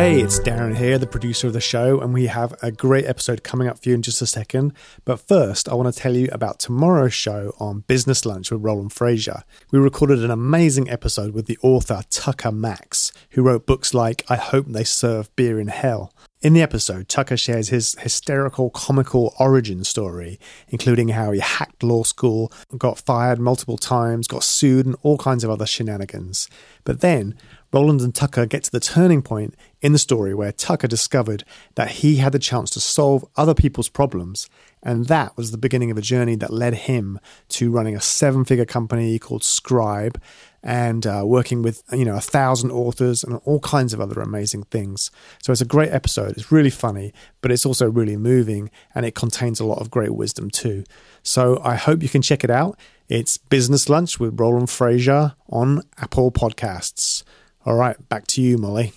Hey, it's Darren here, the producer of the show, and we have a great episode coming up for you in just a second. But first, I want to tell you about tomorrow's show on Business Lunch with Roland Frasier. We recorded an amazing episode with the author Tucker Max, who wrote books like I Hope They Serve Beer in Hell. In the episode, Tucker shares his hysterical, comical origin story, including how he hacked law school, got fired multiple times, got sued, and all kinds of other shenanigans. But then, Roland and Tucker get to the turning point in the story where Tucker discovered that he had the chance to solve other people's problems. And that was the beginning of a journey that led him to running a seven figure company called Scribe and uh, working with, you know, a thousand authors and all kinds of other amazing things. So it's a great episode. It's really funny, but it's also really moving and it contains a lot of great wisdom too. So I hope you can check it out. It's Business Lunch with Roland Frasier on Apple Podcasts. All right, back to you, Molly.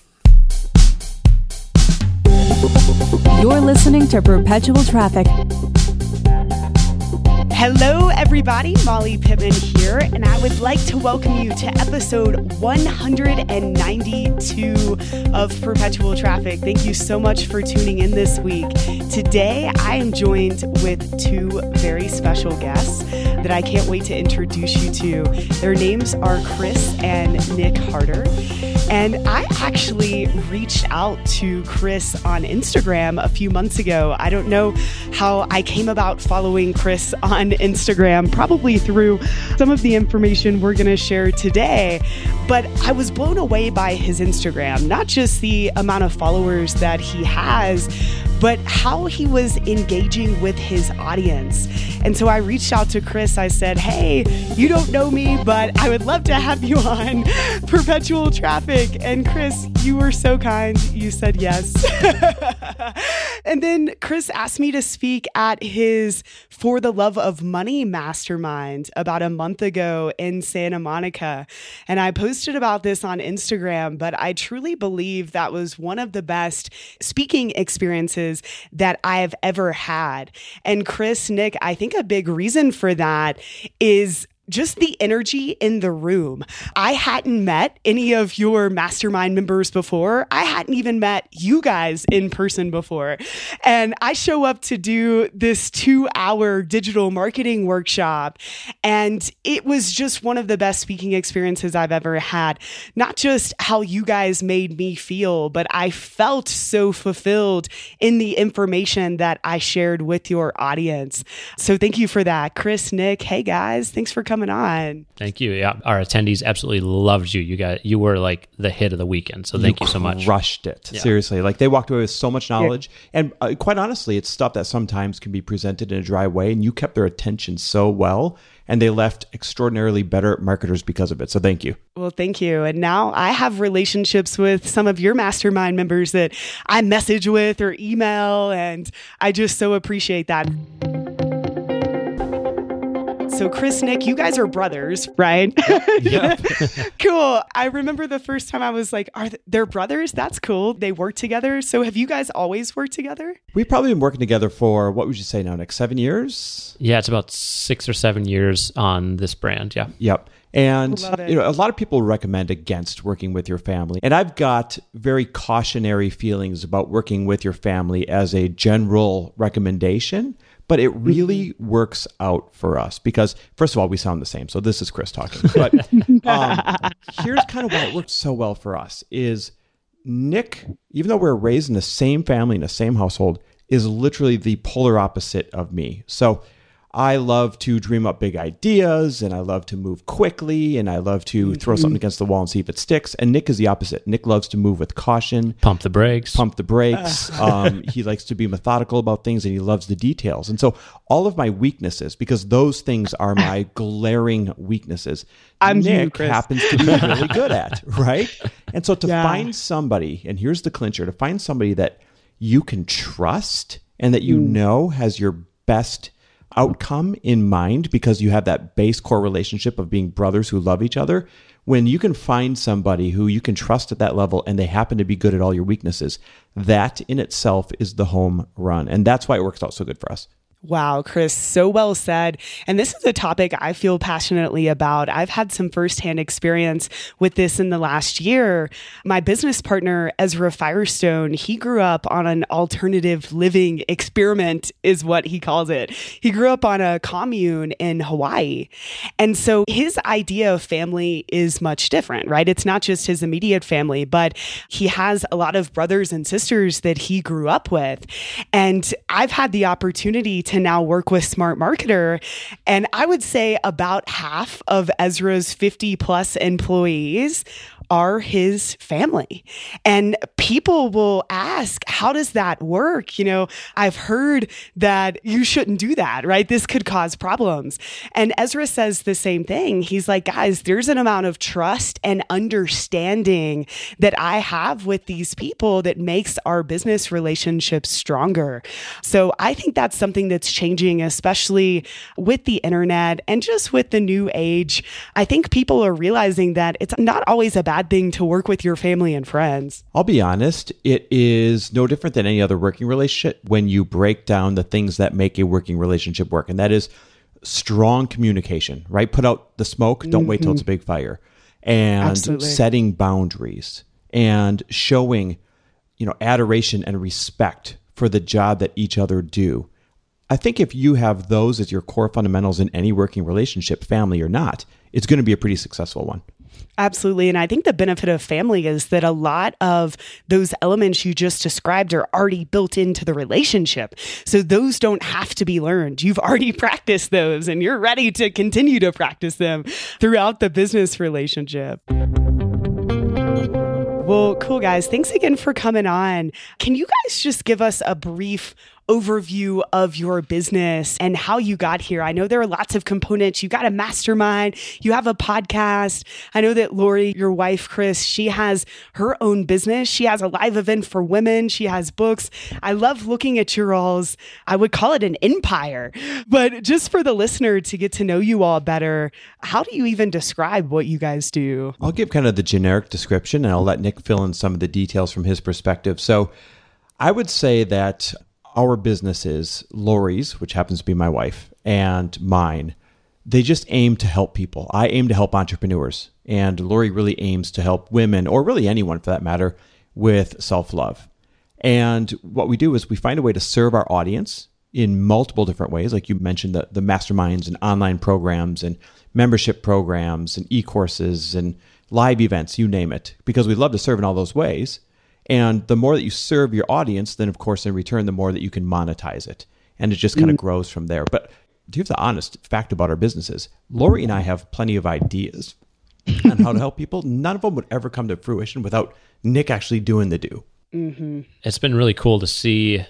You're listening to Perpetual Traffic. Hello, everybody. Molly Pittman here, and I would like to welcome you to episode 192 of Perpetual Traffic. Thank you so much for tuning in this week. Today, I am joined with two very special guests that I can't wait to introduce you to. Their names are Chris and Nick Harder. And I actually reached out to Chris on Instagram a few months ago. I don't know how I came about following Chris on Instagram, probably through some of the information we're going to share today. But I was blown away by his Instagram, not just the amount of followers that he has, but how he was engaging with his audience. And so I reached out to Chris. I said, Hey, you don't know me, but I would love to have you on Perpetual Traffic. And Chris, you were so kind. You said yes. and then Chris asked me to speak at his For the Love of Money mastermind about a month ago in Santa Monica. And I posted about this on Instagram, but I truly believe that was one of the best speaking experiences that I've ever had. And Chris, Nick, I think a big reason for that is just the energy in the room. I hadn't met any of your mastermind members before. I hadn't even met you guys in person before. And I show up to do this two hour digital marketing workshop. And it was just one of the best speaking experiences I've ever had. Not just how you guys made me feel, but I felt so fulfilled in the information that I shared with your audience. So thank you for that. Chris, Nick, hey guys, thanks for coming coming on. Thank you. Yeah, our attendees absolutely loved you. You got you were like the hit of the weekend. So thank you, you so much. Rushed it. Yeah. Seriously, like they walked away with so much knowledge, yeah. and uh, quite honestly, it's stuff that sometimes can be presented in a dry way, and you kept their attention so well. And they left extraordinarily better marketers because of it. So thank you. Well, thank you. And now I have relationships with some of your mastermind members that I message with or email. And I just so appreciate that. So So, Chris, Nick, you guys are brothers, right? Yeah. cool. I remember the first time I was like, are th- they're brothers? That's cool. They work together. So, have you guys always worked together? We've probably been working together for what would you say now, Nick? Seven years? Yeah, it's about six or seven years on this brand. Yeah. Yep. And you know, a lot of people recommend against working with your family. And I've got very cautionary feelings about working with your family as a general recommendation, but it really works out for us because first of all, we sound the same. So this is Chris talking. But um, here's kind of why it worked so well for us is Nick, even though we're raised in the same family in the same household, is literally the polar opposite of me. So I love to dream up big ideas and I love to move quickly and I love to throw something against the wall and see if it sticks. And Nick is the opposite. Nick loves to move with caution, Pump the brakes. pump the brakes. Um, he likes to be methodical about things and he loves the details. And so all of my weaknesses, because those things are my glaring weaknesses, I'm Nick Chris. happens to be really good at, right? And so to Yeah. find somebody, and here's the clincher, to find somebody that you can trust and that you Mm. know has your best outcome in mind because you have that base core relationship of being brothers who love each other. When you can find somebody who you can trust at that level and they happen to be good at all your weaknesses, that in itself is the home run. And that's why it works out so good for us. Wow, Chris, so well said. And this is a topic I feel passionately about. I've had some firsthand experience with this in the last year. My business partner, Ezra Firestone, he grew up on an alternative living experiment, is what he calls it. He grew up on a commune in Hawaii. And so his idea of family is much different, right? It's not just his immediate family, but he has a lot of brothers and sisters that he grew up with. And I've had the opportunity to now work with Smart Marketer. And I would say about half of Ezra's 50 plus employees are his family. And people will ask, how does that work? You know, I've heard that you shouldn't do that, right? This could cause problems. And Ezra says the same thing. He's like, guys, there's an amount of trust and understanding that I have with these people that makes our business relationships stronger. So I think that's something that's changing, especially with the internet and just with the new age. I think people are realizing that it's not always a bad thing to work with your family and friends. I'll be honest, it is no different than any other working relationship when you break down the things that make a working relationship work. And that is strong communication, right? Put out the smoke, don't wait till it's a mm-hmm. big fire. And Absolutely. setting boundaries and showing, you know, adoration and respect for the job that each other do. I think if you have those as your core fundamentals in any working relationship, family or not, it's going to be a pretty successful one. Absolutely. And I think the benefit of family is that a lot of those elements you just described are already built into the relationship. So those don't have to be learned. You've already practiced those and you're ready to continue to practice them throughout the business relationship. Well, cool guys. Thanks again for coming on. Can you guys just give us a brief overview of your business and how you got here? I know there are lots of components. You got a mastermind, you have a podcast. I know that Lori, your wife, Chris, she has her own business. She has a live event for women. She has books. I love looking at your all's, I would call it an empire. But just for the listener to get to know you all better, how do you even describe what you guys do? I'll give kind of the generic description and I'll let Nick fill in some of the details from his perspective. So I would say that our businesses, Lori's, which happens to be my wife, and mine, they just aim to help people. I aim to help entrepreneurs, and Lori really aims to help women, or really anyone for that matter, with self love. And what we do is we find a way to serve our audience in multiple different ways. Like you mentioned, the, the masterminds and online programs and membership programs and e courses and live events, you name it, because we love to serve in all those ways. And the more that you serve your audience, then of course, in return, the more that you can monetize it. And it just kind of mm. grows from there. But here's the honest fact about our businesses Lori and I have plenty of ideas on how to help people. None of them would ever come to fruition without Nick actually doing the do. Mm-hmm. it's been really cool to see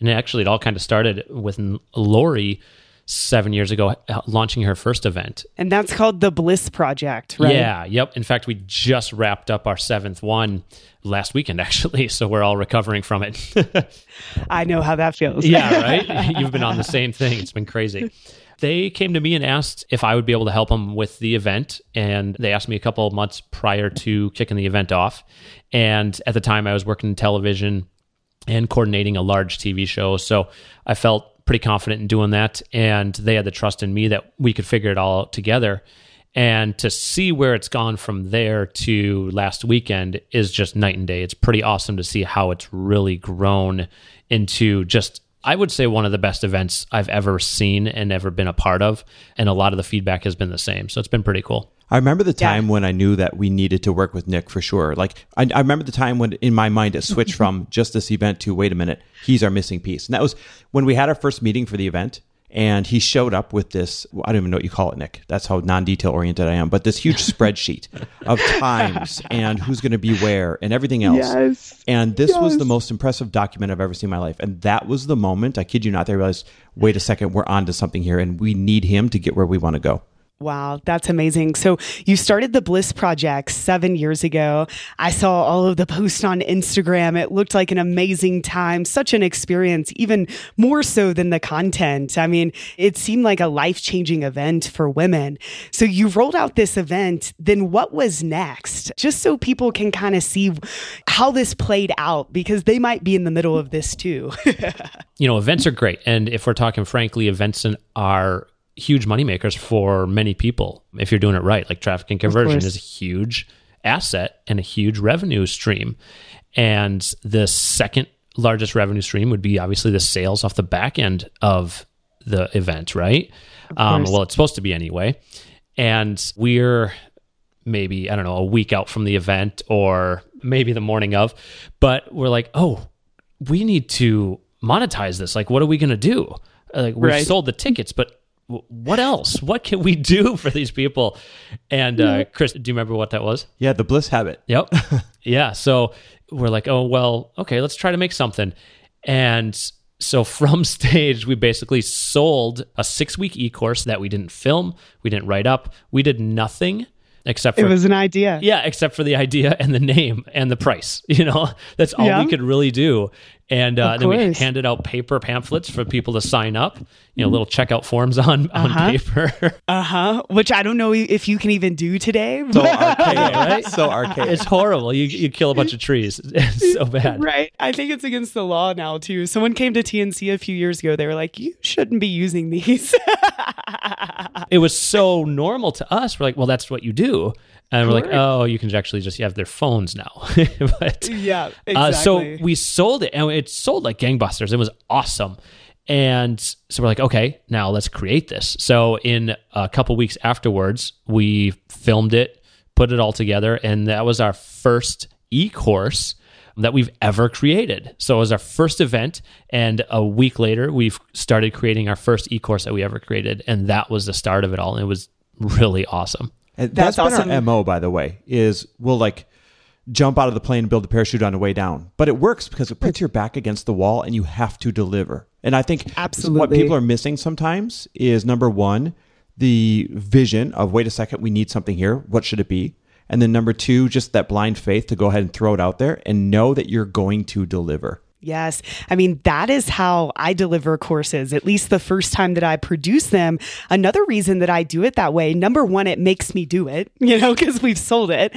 and actually it all kind of started with Lori seven years ago, uh, launching her first event. And that's called the Bliss Project, right? Yeah, yep. In fact, we just wrapped up our seventh one last weekend, actually. So we're all recovering from it. I know how that feels. yeah, right? You've been on the same thing. It's been crazy. They came to me and asked if I would be able to help them with the event. And they asked me a couple of months prior to kicking the event off. And at the time, I was working in television and coordinating a large TV show. So I felt pretty confident in doing that. And they had the trust in me that we could figure it all out together. And to see where it's gone from there to last weekend is just night and day. It's pretty awesome to see how it's really grown into just I would say one of the best events I've ever seen and ever been a part of. And a lot of the feedback has been the same. So it's been pretty cool. I remember the time yeah. when I knew that we needed to work with Nick for sure. Like, I, I remember the time when in my mind it switched from just this event to wait a minute, he's our missing piece. And that was when we had our first meeting for the event and he showed up with this i don't even know what you call it nick. That's how non-detail oriented i am. But this huge spreadsheet of times and who's going to be where and everything else. Yes. and this yes. was the most impressive document i've ever seen in my life. And that was the moment i kid you not i realized wait a second we're on to something here and we need him to get where we want to go Wow, that's amazing. So you started the Bliss Project seven years ago. I saw all of the posts on Instagram. It looked like an amazing time, such an experience, even more so than the content. I mean, it seemed like a life changing event for women. So you rolled out this event. Then what was next? Just so people can kind of see how this played out because they might be in the middle of this too. you know, events are great. And if we're talking frankly, events are huge moneymakers for many people if you're doing it right. Like traffic and conversion is a huge asset and a huge revenue stream. And the second largest revenue stream would be obviously the sales off the back end of the event, right? Um, well, it's supposed to be anyway. And we're maybe, I don't know, a week out from the event or maybe the morning of, but we're like, oh, we need to monetize this. Like, what are we going to do? Like, we've right. sold the tickets, but what else? What can we do for these people? And uh, Chris, do you remember what that was? Yeah, the bliss habit. Yep. yeah. So we're like, oh, well, okay, let's try to make something. And so from stage, we basically sold a six week e course that we didn't film, we didn't write up, we did nothing except for it was an idea. Yeah, except for the idea and the name and the price. You know, that's all yeah. we could really do. And uh, then we handed out paper pamphlets for people to sign up. You know, little checkout forms on uh-huh. on paper. uh huh. Which I don't know if you can even do today. So archaic, right? So archaic. It's horrible. You you kill a bunch of trees. It's so bad. Right. I think it's against the law now too. Someone came to T&C a few years ago. They were like, "You shouldn't be using these." it was so normal to us. We're like, well, that's what you do. And we're like, oh, you can actually just have their phones now. but, yeah, exactly. Uh, so we sold it and it sold like gangbusters. It was awesome. And so we're like, okay, now let's create this. So in a couple weeks afterwards, we filmed it, put it all together, and that was our first e course that we've ever created. So it was our first event, and a week later, we've started creating our first e course that we ever created, and that was the start of it all. And it was really awesome. And that's, that's been our mo, by the way. Is we'll like jump out of the plane and build a parachute on the way down, but it works because it puts your back against the wall, and you have to deliver. And I think absolutely what people are missing sometimes is number one, the vision of wait a second, we need something here. What should it be? And then number two, just that blind faith to go ahead and throw it out there and know that you're going to deliver. Yes. I mean, that is how I deliver courses, at least the first time that I produce them. Another reason that I do it that way, number one, it makes me do it, you know, because we've sold it.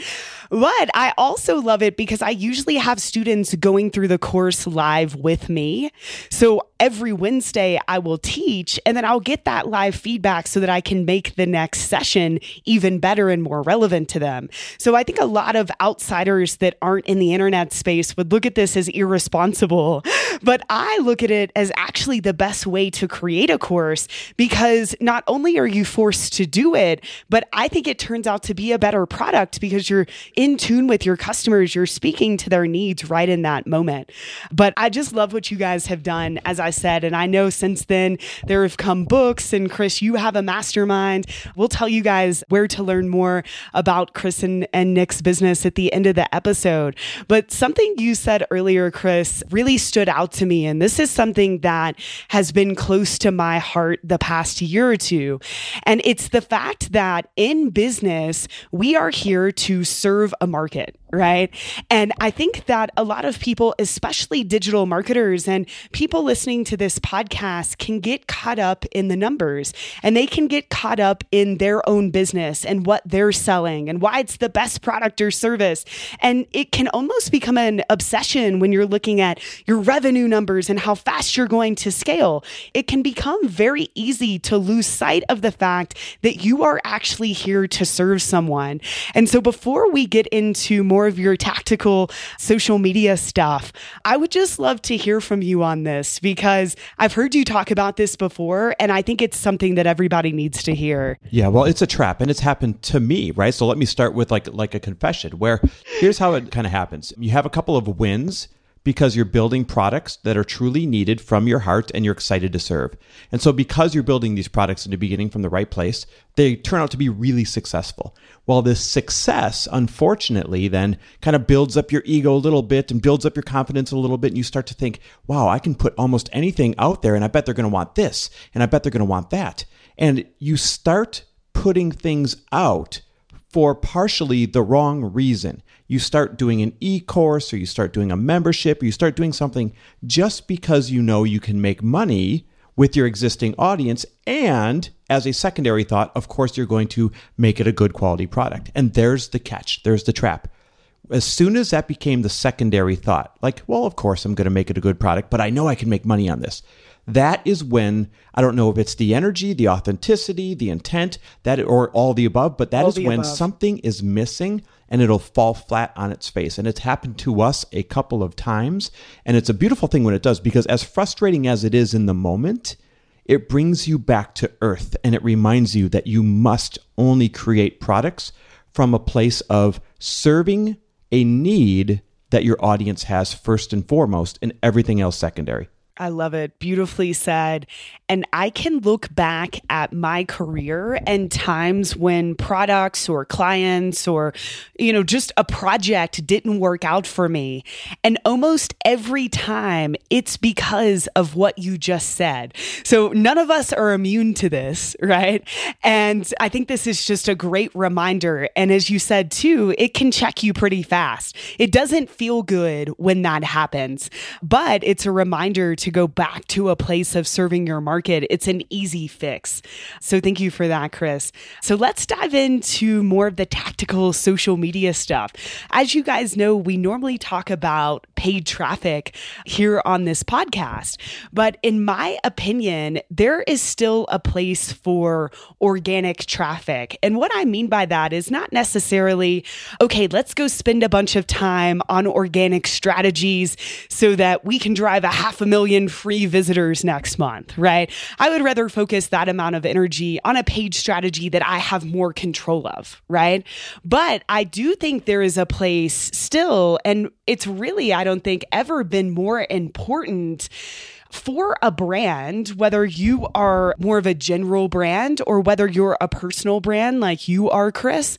But I also love it because I usually have students going through the course live with me. So every Wednesday I will teach and then I'll get that live feedback so that I can make the next session even better and more relevant to them. So I think a lot of outsiders that aren't in the internet space would look at this as irresponsible, but I look at it as actually the best way to create a course because not only are you forced to do it, but I think it turns out to be a better product because you're in tune with your customers, you're speaking to their needs right in that moment. But I just love what you guys have done as I said. And I know since then there have come books, and Chris, you have a mastermind. We'll tell you guys where to learn more about Chris and, and Nick's business at the end of the episode. But something you said earlier, Chris, really stood out to me. And this is something that has been close to my heart the past year or two. And it's the fact that in business, we are here to serve a market right? And I think that a lot of people, especially digital marketers and people listening to this podcast, can get caught up in the numbers and they can get caught up in their own business and what they're selling and why it's the best product or service. And it can almost become an obsession when you're looking at your revenue numbers and how fast you're going to scale. It can become very easy to lose sight of the fact that you are actually here to serve someone. And so before we get into more more of your tactical social media stuff. I would just love to hear from you on this because I've heard you talk about this before and I think it's something that everybody needs to hear. Yeah, well, it's a trap and it's happened to me, right? So let me start with like like a confession where here's how it kind of happens. You have a couple of wins because you're building products that are truly needed from your heart and you're excited to serve. And so, because you're building these products in the beginning from the right place, they turn out to be really successful. While this success, unfortunately, then kind of builds up your ego a little bit and builds up your confidence a little bit. And you start to think, wow, I can put almost anything out there and I bet they're going to want this and I bet they're going to want that. And you start putting things out for partially the wrong reason you start doing an e course or you start doing a membership or you start doing something just because you know you can make money with your existing audience. And as a secondary thought, of course, you're going to make it a good quality product. And there's the catch, there's the trap. As soon as that became the secondary thought, like, well, of course, I'm going to make it a good product, but I know I can make money on this. That is when I don't know if it's the energy, the authenticity, the intent, that or all the above, but that all is when above. something is missing and it'll fall flat on its face. And it's happened to us a couple of times. And it's a beautiful thing when it does because, as frustrating as it is in the moment, it brings you back to earth and it reminds you that you must only create products from a place of serving a need that your audience has first and foremost, and everything else secondary. I love it. Beautifully said. And I can look back at my career and times when products or clients or, you know, just a project didn't work out for me. And almost every time it's because of what you just said. So none of us are immune to this, right? And I think this is just a great reminder. And as you said too, it can check you pretty fast. It doesn't feel good when that happens, but it's a reminder to go back to a place of serving your market, it's an easy fix. So thank you for that, Chris. So let's dive into more of the tactical social media stuff. As you guys know, we normally talk about paid traffic here on this podcast, but in my opinion, there is still a place for organic traffic. And what I mean by that is not necessarily, okay, let's go spend a bunch of time on organic strategies so that we can drive a half a million million free visitors next month, right? I would rather focus that amount of energy on a page strategy that I have more control of, right? But I do think there is a place still, and it's really, I don't think, ever been more important for a brand, whether you are more of a general brand or whether you're a personal brand like you are, Chris,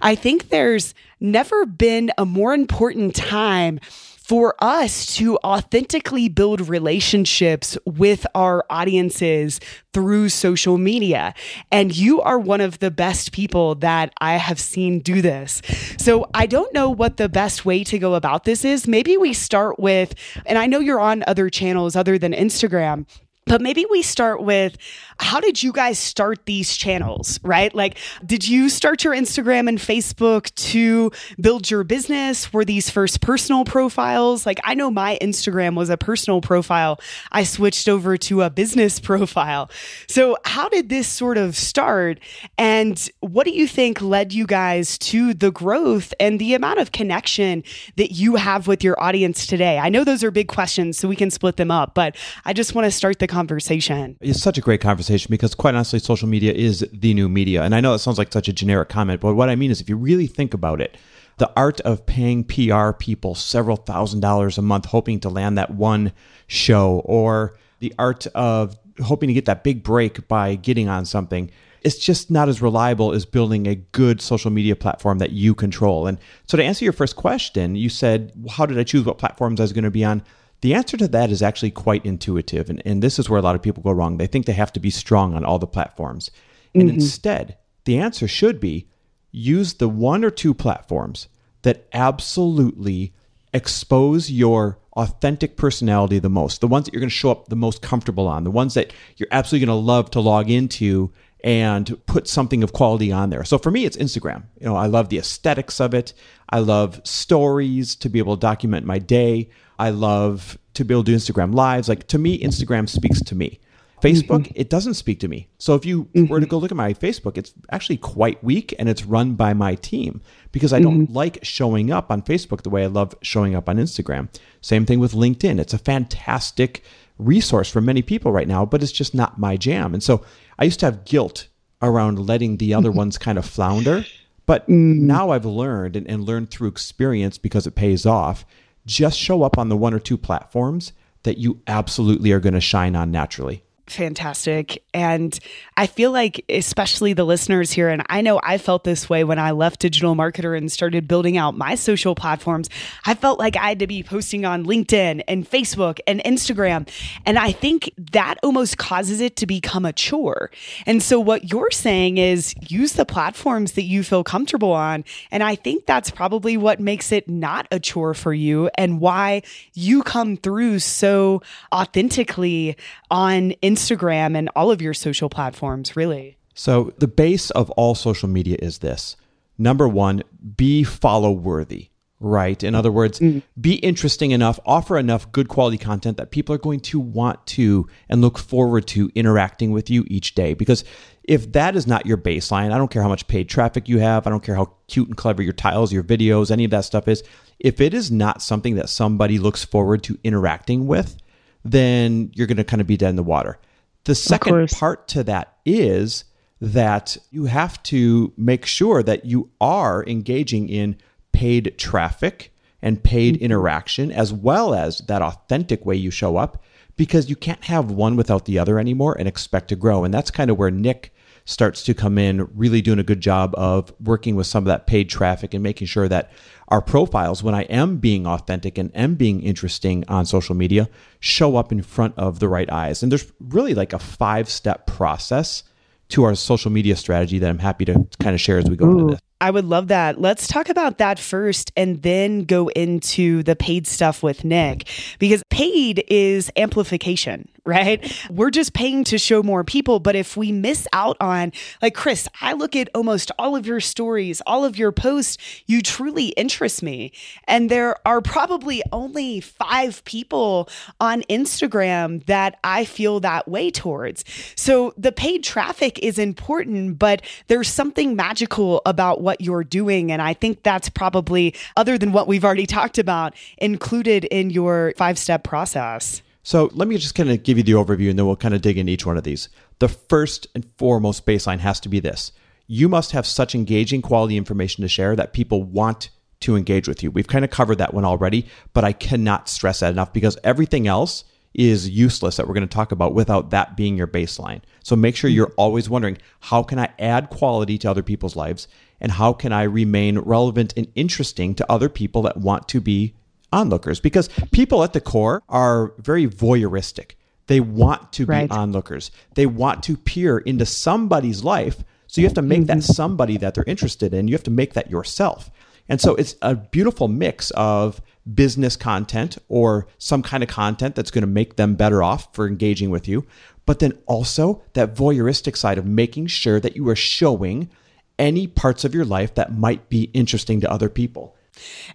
I think there's never been a more important time for us to authentically build relationships with our audiences through social media. And you are one of the best people that I have seen do this. So I don't know what the best way to go about this is. Maybe we start with, and I know you're on other channels other than Instagram. But maybe we start with how did you guys start these channels, right? Like, did you start your Instagram and Facebook to build your business? Were these first personal profiles? Like, I know my Instagram was a personal profile. I switched over to a business profile. So, how did this sort of start? And what do you think led you guys to the growth and the amount of connection that you have with your audience today? I know those are big questions, so we can split them up, but I just want to start the conversation. It's such a great conversation conversation because quite honestly, social media is the new media. And I know that sounds like such a generic comment, but what I mean is if you really think about it, the art of paying PR people several thousand dollars a month hoping to land that one show or the art of hoping to get that big break by getting on something it's just not as reliable as building a good social media platform that you control. And so to answer your first question, you said, how did I choose what platforms I was going to be on? The answer to that is actually quite intuitive. And, and this is where a lot of people go wrong. They think they have to be strong on all the platforms. And mm-hmm. instead, the answer should be use the one or two platforms that absolutely expose your authentic personality the most, the ones that you're going to show up the most comfortable on, the ones that you're absolutely going to love to log into and put something of quality on there. So for me, it's Instagram. You know, I love the aesthetics of it. I love stories to be able to document my day. I love to be able to do Instagram lives. Like to me, Instagram speaks to me. Facebook, mm-hmm. it doesn't speak to me. So if you mm-hmm. were to go look at my Facebook, it's actually quite weak and it's run by my team because I don't mm-hmm. like showing up on Facebook the way I love showing up on Instagram. Same thing with LinkedIn. It's a fantastic resource for many people right now, but it's just not my jam. And so I used to have guilt around letting the other mm-hmm. ones kind of flounder. But mm. now I've learned and, and learned through experience because it pays off. Just show up on the one or two platforms that you absolutely are going to shine on naturally fantastic. And I feel like, especially the listeners here, and I know I felt this way when I left Digital Marketer and started building out my social platforms. I felt like I had to be posting on LinkedIn and Facebook and Instagram. And I think that almost causes it to become a chore. And so, what you're saying is use the platforms that you feel comfortable on. And I think that's probably what makes it not a chore for you and why you come through so authentically on Instagram Instagram and all of your social platforms, really. So, the base of all social media is this number one, be follow worthy, right? In other words, mm-hmm. be interesting enough, offer enough good quality content that people are going to want to and look forward to interacting with you each day. Because if that is not your baseline, I don't care how much paid traffic you have, I don't care how cute and clever your tiles, your videos, any of that stuff is. If it is not something that somebody looks forward to interacting with, then you're going to kind of be dead in the water. The second part to that is that you have to make sure that you are engaging in paid traffic and paid mm-hmm. interaction as well as that authentic way you show up because you can't have one without the other anymore and expect to grow. And that's kind of where Nick starts to come in, really doing a good job of working with some of that paid traffic and making sure that our profiles, when I am being authentic and am being interesting on social media, show up in front of the right eyes. And there's really like a five step process to our social media strategy that I'm happy to kind of share as we go Ooh. into this. I would love that. Let's talk about that first and then go into the paid stuff with Nick because paid is amplification, right? We're just paying to show more people. But if we miss out on, like Chris, I look at almost all of your stories, all of your posts, you truly interest me. And there are probably only five people on Instagram that I feel that way towards. So the paid traffic is important, but there's something magical about what you're doing. And I think that's probably, other than what we've already talked about, included in your five step process. So let me just kind of give you the overview and then we'll kind of dig into each one of these. The first and foremost baseline has to be this you must have such engaging quality information to share that people want to engage with you. We've kind of covered that one already, but I cannot stress that enough because everything else is useless that we're going to talk about without that being your baseline. So make sure you're always wondering how can I add quality to other people's lives and how can I remain relevant and interesting to other people that want to be onlookers? Because people at the core are very voyeuristic. They want to be right. onlookers. They want to peer into somebody's life. So you have to make that mm-hmm. somebody that they're interested in. You have to make that yourself. And so it's a beautiful mix of business content or some kind of content that's going to make them better off for engaging with you, but then also that voyeuristic side of making sure that you are showing any parts of your life that might be interesting to other people.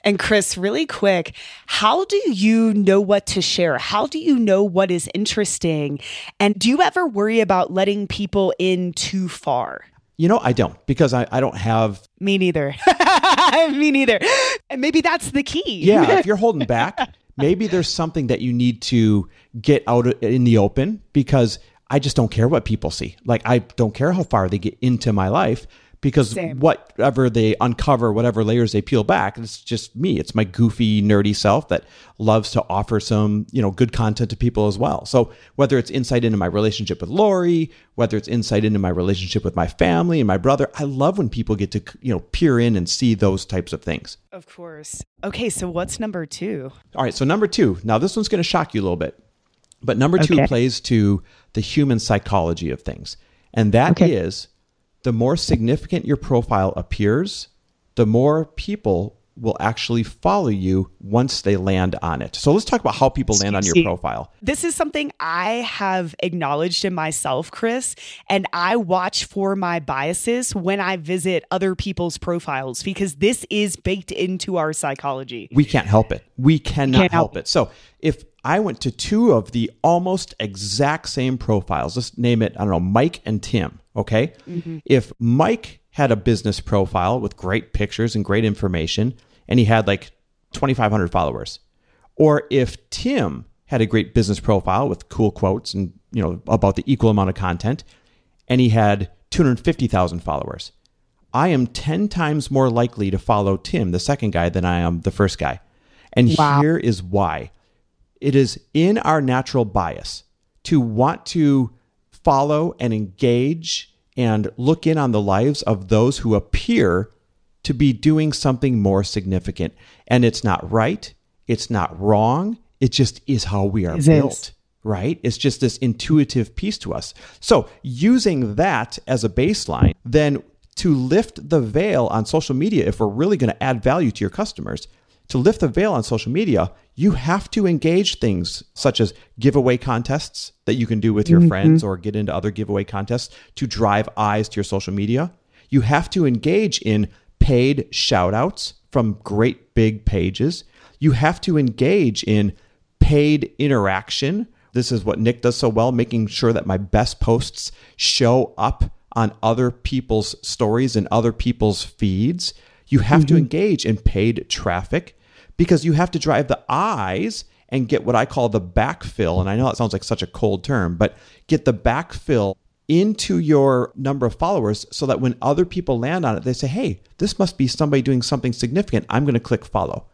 And Chris, really quick, how do you know what to share? How do you know what is interesting? And do you ever worry about letting people in too far? You know, I don't because I, I don't have. Me neither. Me neither. And maybe that's the key. yeah. If you're holding back, maybe there's something that you need to get out in the open because I just don't care what people see. Like, I don't care how far they get into my life because Same. whatever they uncover, whatever layers they peel back, it's just me. It's my goofy, nerdy self that loves to offer some, you know, good content to people as well. So whether it's insight into my relationship with Lori, whether it's insight into my relationship with my family and my brother, I love when people get to, you know, peer in and see those types of things. Of course. Okay, so what's number two? All right, so number two. Now this one's going to shock you a little bit, but number two Okay. plays to the human psychology of things, and that is Okay. The more significant your profile appears, the more people will actually follow you once they land on it. So let's talk about how people land on your profile. This is something I have acknowledged in myself, Chris, and I watch for my biases when I visit other people's profiles because this is baked into our psychology. We can't help it. We cannot help help it. So if I went to two of the almost exact same profiles, let's name it, I don't know, Mike and Tim, okay? Mm-hmm. If Mike had a business profile with great pictures and great information, and he had like 2,500 followers, or if Tim had a great business profile with cool quotes and, you know, about the equal amount of content, and he had 250,000 followers, I am 10 times more likely to follow Tim, the second guy, than I am the first guy. And Wow. here is why it is in our natural bias to want to follow and engage and look in on the lives of those who appear to be doing something more significant. And it's not right, it's not wrong, it just is how we are It is. built right? It's just this intuitive piece to us. So, using that as a baseline, then to lift the veil on social media, if we're really going to add value to your customers, to lift the veil on social media, you have to engage things such as giveaway contests that you can do with your mm-hmm. friends or get into other giveaway contests to drive eyes to your social media. You have to engage in paid shout outs from great big pages. You have to engage in paid interaction. This is what Nick does so well, making sure that my best posts show up on other people's stories and other people's feeds. You have to mm-hmm. engage in paid traffic because you have to drive the eyes and get what I call the backfill. And I know that sounds like such a cold term, but get the backfill into your number of followers so that when other people land on it, they say, hey, this must be somebody doing something significant. I'm going to click follow.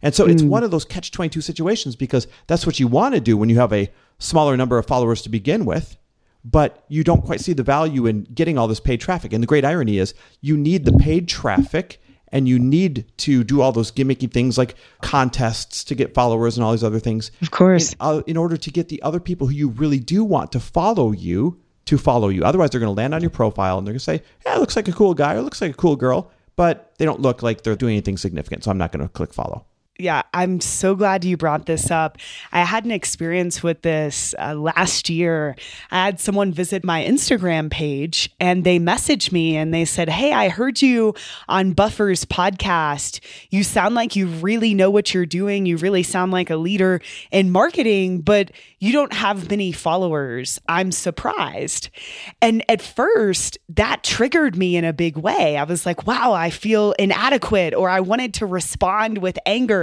And so it's mm. one of those catch 22 situations because that's what you want to do when you have a smaller number of followers to begin with, but you don't quite see the value in getting all this paid traffic. And the great irony is you need the paid traffic and you need to do all those gimmicky things like contests to get followers and all these other things. Of course. In, uh, in order to get the other people who you really do want to follow you to follow you. Otherwise, they're going to land on your profile and they're going to say, yeah, looks like a cool guy or looks like a cool girl, but they don't look like they're doing anything significant. So I'm not going to click follow. Yeah, I'm so glad you brought this up. I had an experience with this uh, last year. I had someone visit my Instagram page and they messaged me and they said, Hey, I heard you on Buffer's podcast. You sound like you really know what you're doing. You really sound like a leader in marketing, but you don't have many followers. I'm surprised. And at first, that triggered me in a big way. I was like, wow, I feel inadequate, or I wanted to respond with anger.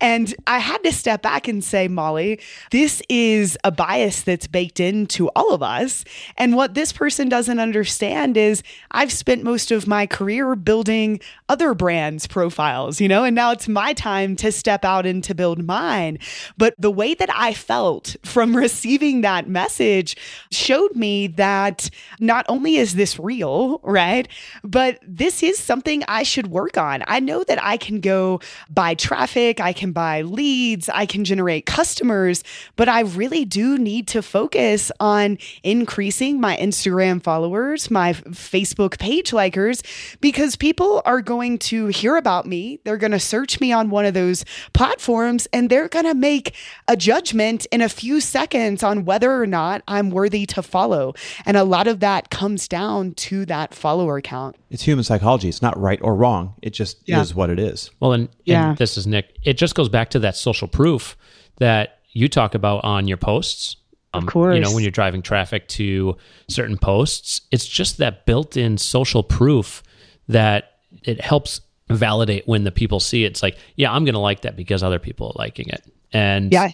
And I had to step back and say, Molly, this is a bias that's baked into all of us. And what this person doesn't understand is I've spent most of my career building other brands' profiles, you know, and now it's my time to step out and to build mine. But the way that I felt from receiving that message showed me that not only is this real, right? But this is something I should work on. I know that I can go by buy traffic, I can buy leads, I can generate customers, but I really do need to focus on increasing my Instagram followers, my Facebook page likers, because people are going to hear about me. They're going to search me on one of those platforms and they're going to make a judgment in a few seconds on whether or not I'm worthy to follow. And a lot of that comes down to that follower count. It's human psychology. It's not right or wrong. It just Yeah. is what it is. Well, and, Yeah. and this is Nick. It just goes back to that social proof that you talk about on your posts. Um, course. You know, when you're driving traffic to certain posts, it's just that built in social proof that it helps validate when the people see it. It's like, yeah, I'm going to like that because other people are liking it. And Yeah.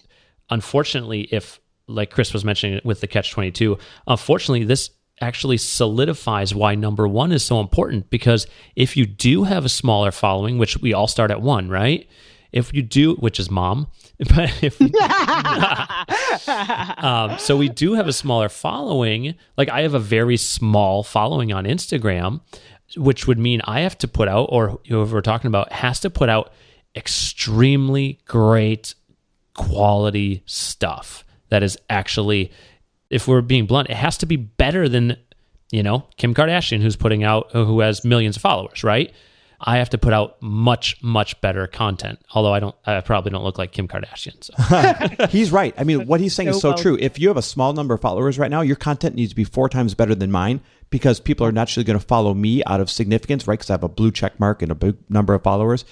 unfortunately, if, like Chris was mentioning with the catch 22, unfortunately, this actually solidifies why number one is so important because if you do have a smaller following, which we all start at one, right? If you do, which is mom, but if um, so we do have a smaller following. Like I have a very small following on Instagram, which would mean I have to put out, or whoever we're talking about has to put out extremely great quality stuff that is actually, if we're being blunt, it has to be better than, you know, Kim Kardashian, who's putting out, who has millions of followers, right? I have to put out much, much better content. Although I don't, I probably don't look like Kim Kardashian. So. he's right. I mean, what he's saying so is so well. true. If you have a small number of followers right now, your content needs to be four times better than mine because people are naturally going to follow me out of significance, right? Because I have a blue check mark and a big number of followers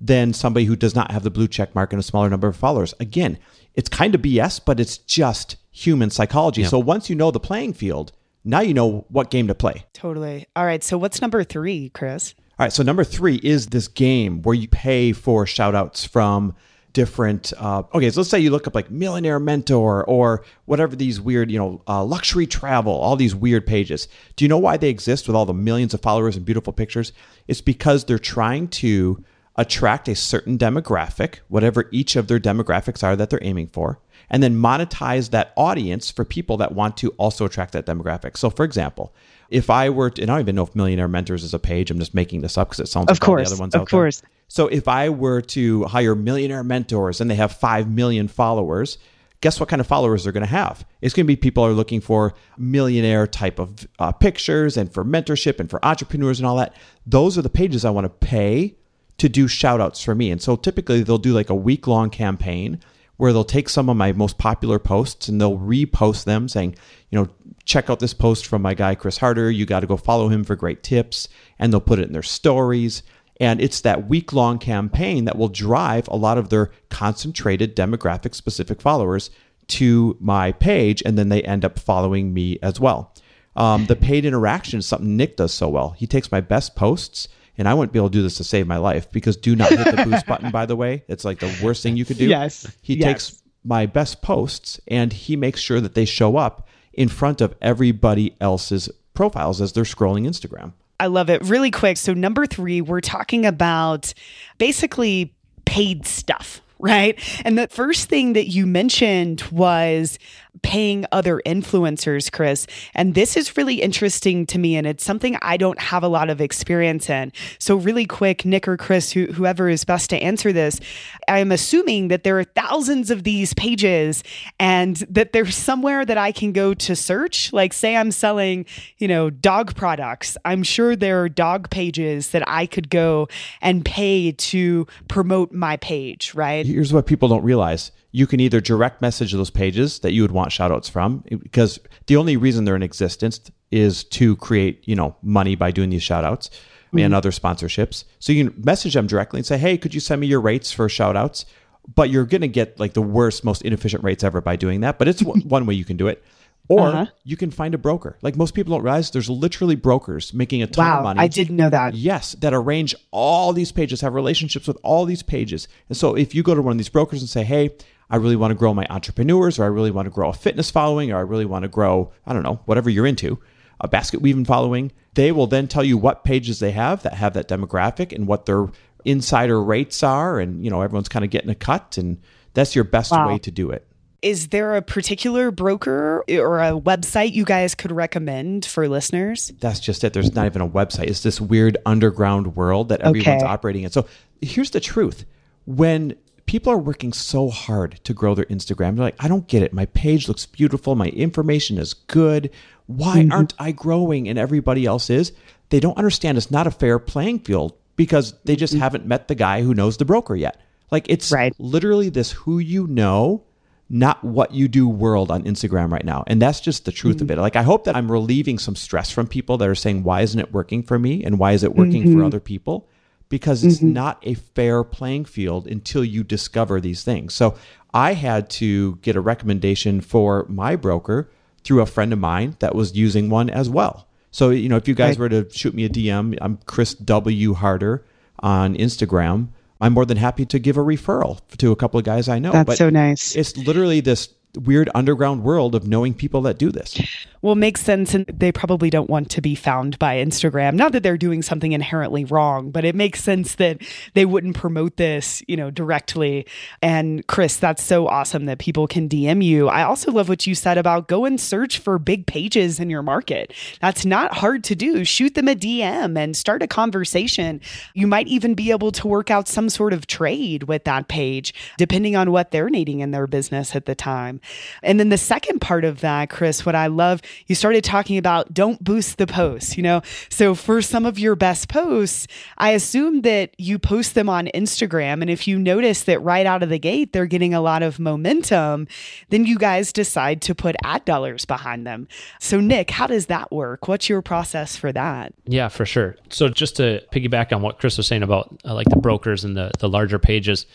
than somebody who does not have the blue check mark and a smaller number of followers. Again, it's kind of BS, but it's just human psychology. Yeah. So once you know the playing field, now you know what game to play. Totally. All right. So what's number three, Chris? All right. So number three is this game where you pay for shout outs from different uh, okay so let's say you look up like millionaire mentor or whatever these weird you know uh, luxury travel all these weird pages do you know why they exist with all the millions of followers and beautiful pictures it's because they're trying to attract a certain demographic whatever each of their demographics are that they're aiming for and then monetize that audience for people that want to also attract that demographic so for example if I were to, and I don't even know if Millionaire Mentors is a page. I'm just making this up because it sounds of like course, all the other ones of out course. there. So if I were to hire Millionaire Mentors and they have 5 million followers, guess what kind of followers they're going to have? It's going to be people are looking for millionaire type of uh, pictures and for mentorship and for entrepreneurs and all that. Those are the pages I want to pay to do shout outs for me. And so typically they'll do like a week long campaign where they'll take some of my most popular posts and they'll repost them saying, you know, check out this post from my guy, Chris Harder. You got to go follow him for great tips. And they'll put it in their stories. And it's that week long campaign that will drive a lot of their concentrated demographic specific followers to my page. And then they end up following me as well. Um, the paid interaction is something Nick does so well. He takes my best posts and I wouldn't be able to do this to save my life because do not hit the boost button, by the way. It's like the worst thing you could do. Yes. He yes. takes my best posts and he makes sure that they show up in front of everybody else's profiles as they're scrolling Instagram. I love it. Really quick. So, number three, we're talking about basically paid stuff, right? And the first thing that you mentioned was paying other influencers, Chris. And this is really interesting to me. And it's something I don't have a lot of experience in. So, really quick, Nick or Chris, who, whoever is best to answer this, I'm assuming that there are thousands of these pages and that there's somewhere that I can go to search. Like, say I'm selling, you know, dog products. I'm sure there are dog pages that I could go and pay to promote my page, right? Here's what people don't realize you can either direct message those pages that you would want shoutouts from because the only reason they're in existence is to create, you know, money by doing these shoutouts mm-hmm. and other sponsorships. So you can message them directly and say, "Hey, could you send me your rates for shoutouts?" But you're going to get like the worst, most inefficient rates ever by doing that, but it's one way you can do it. Or uh-huh. you can find a broker. Like most people don't realize, there's literally brokers making a ton wow, of money. I didn't know that. Yes, that arrange all these pages, have relationships with all these pages. And so if you go to one of these brokers and say, hey, I really want to grow my entrepreneurs, or I really want to grow a fitness following, or I really want to grow, I don't know, whatever you're into, a basket weaving following. They will then tell you what pages they have that have that demographic and what their insider rates are. And, you know, everyone's kind of getting a cut. And that's your best wow. way to do it. Is there a particular broker eh, or a website you guys could recommend for listeners? That's just it. There's not even a website. It's this weird underground world that everyone's okay. operating in. So here's the truth. When people are working so hard to grow their Instagram. They're like, I don't get it. My page looks beautiful. My information is good. Why mm-hmm. aren't I growing and everybody else is? They don't understand it's not a fair playing field because they just mm-hmm. haven't met the guy who knows the broker yet. Like it's right. literally this who you know, not what you do world on Instagram right now. And that's just the truth mm-hmm. of it. Like I hope that I'm relieving some stress from people that are saying, why isn't it working for me? And why is it working for mm-hmm. other people? Because it's mm-hmm. not a fair playing field until you discover these things. So I had to get a recommendation for my broker through a friend of mine that was using one as well. So, you know, if you guys right. were to shoot me a DM, I'm Chris W. Harder on Instagram. I'm more than happy to give a referral to a couple of guys I know. That's so nice. It's literally this weird underground world of knowing people that do this. Well, makes sense. And they probably don't want to be found by Instagram. Not that they're doing something inherently wrong, but it makes sense that they wouldn't promote this, you know, directly. And Chris, that's so awesome that people can DM you. I also love what you said about go and search for big pages in your market. That's not hard to do. Shoot them a DM and start a conversation. You might even be able to work out some sort of trade with that page, depending on what they're needing in their business at the time. And then the second part of that, Chris, what I love you started talking about don't boost the posts, you know? So for some of your best posts, I assume that you post them on Instagram. And if you notice that right out of the gate, they're getting a lot of momentum, then you guys decide to put ad dollars behind them. So, Nick, how does that work? What's your process for that? Yeah, for sure. So, just to piggyback on what Chris was saying about uh, like the brokers and the, the larger pages.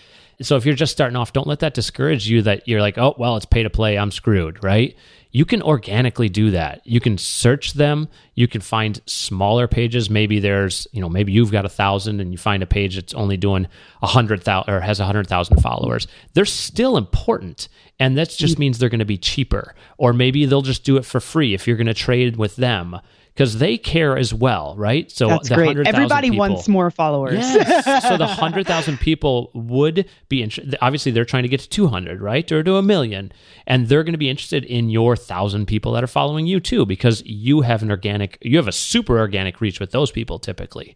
So, if you're just starting off, don't let that discourage you that you're like, oh, well, it's pay to play. I'm screwed, right? you can organically do that. You can search them. You can find smaller pages. Maybe there's, you know, maybe you've got a thousand and you find a page that's only doing a hundred thousand or has a hundred thousand followers. They're still important. And that just mm. means they're going to be cheaper. Or maybe they'll just do it for free if you're going to trade with them because they care as well, right? So that's great. Everybody people, wants more followers. Yes. so the hundred thousand people would be interested. Obviously, they're trying to get to two hundred, right, or to a million, and they're going to be interested in your thousand people that are following you too, because you have an organic, you have a super organic reach with those people typically.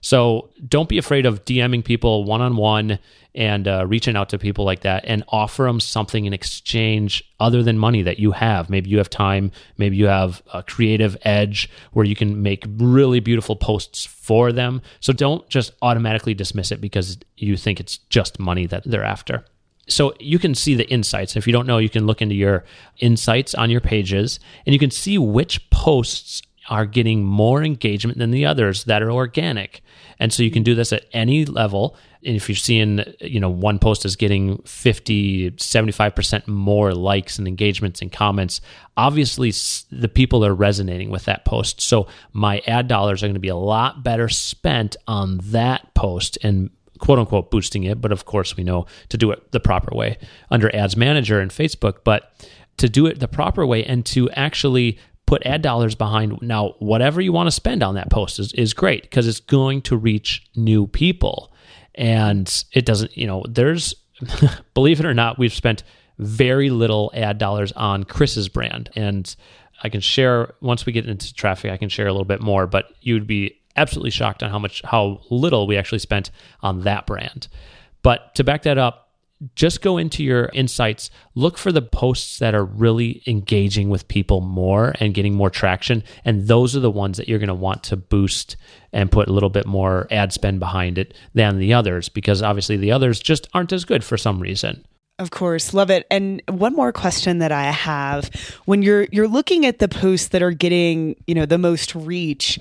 So don't be afraid of DMing people one on one and uh, reaching out to people like that and offer them something in exchange other than money that you have. Maybe you have time, maybe you have a creative edge where you can make really beautiful posts for them. So don't just automatically dismiss it because you think it's just money that they're after. So you can see the insights. If you don't know, you can look into your insights on your pages and you can see which posts are getting more engagement than the others that are organic. And so you can do this at any level. And if you're seeing, you know, one post is getting 50, 75% more likes and engagements and comments, obviously the people are resonating with that post. So my ad dollars are going to be a lot better spent on that post and quote unquote boosting it. But of course, we know to do it the proper way under Ads Manager and Facebook. But to do it the proper way and to actually put ad dollars behind. Now whatever you want to spend on that post is, is great because it's going to reach new people. And it doesn't you know there's believe it or not we've spent very little ad dollars on chris's brand. And i can share once we get into traffic i can share a little bit more but you'd be absolutely shocked on how much how little we actually spent on that brand. But to back that up just go into your insights, look for the posts that are really engaging with people more and getting more traction. And those are the ones that you're going to want to boost and put a little bit more ad spend behind it than the others, because obviously the others just aren't as good for some reason. Of course, love it. And one more question that I have: when you're you're looking at the posts that are getting you know the most reach,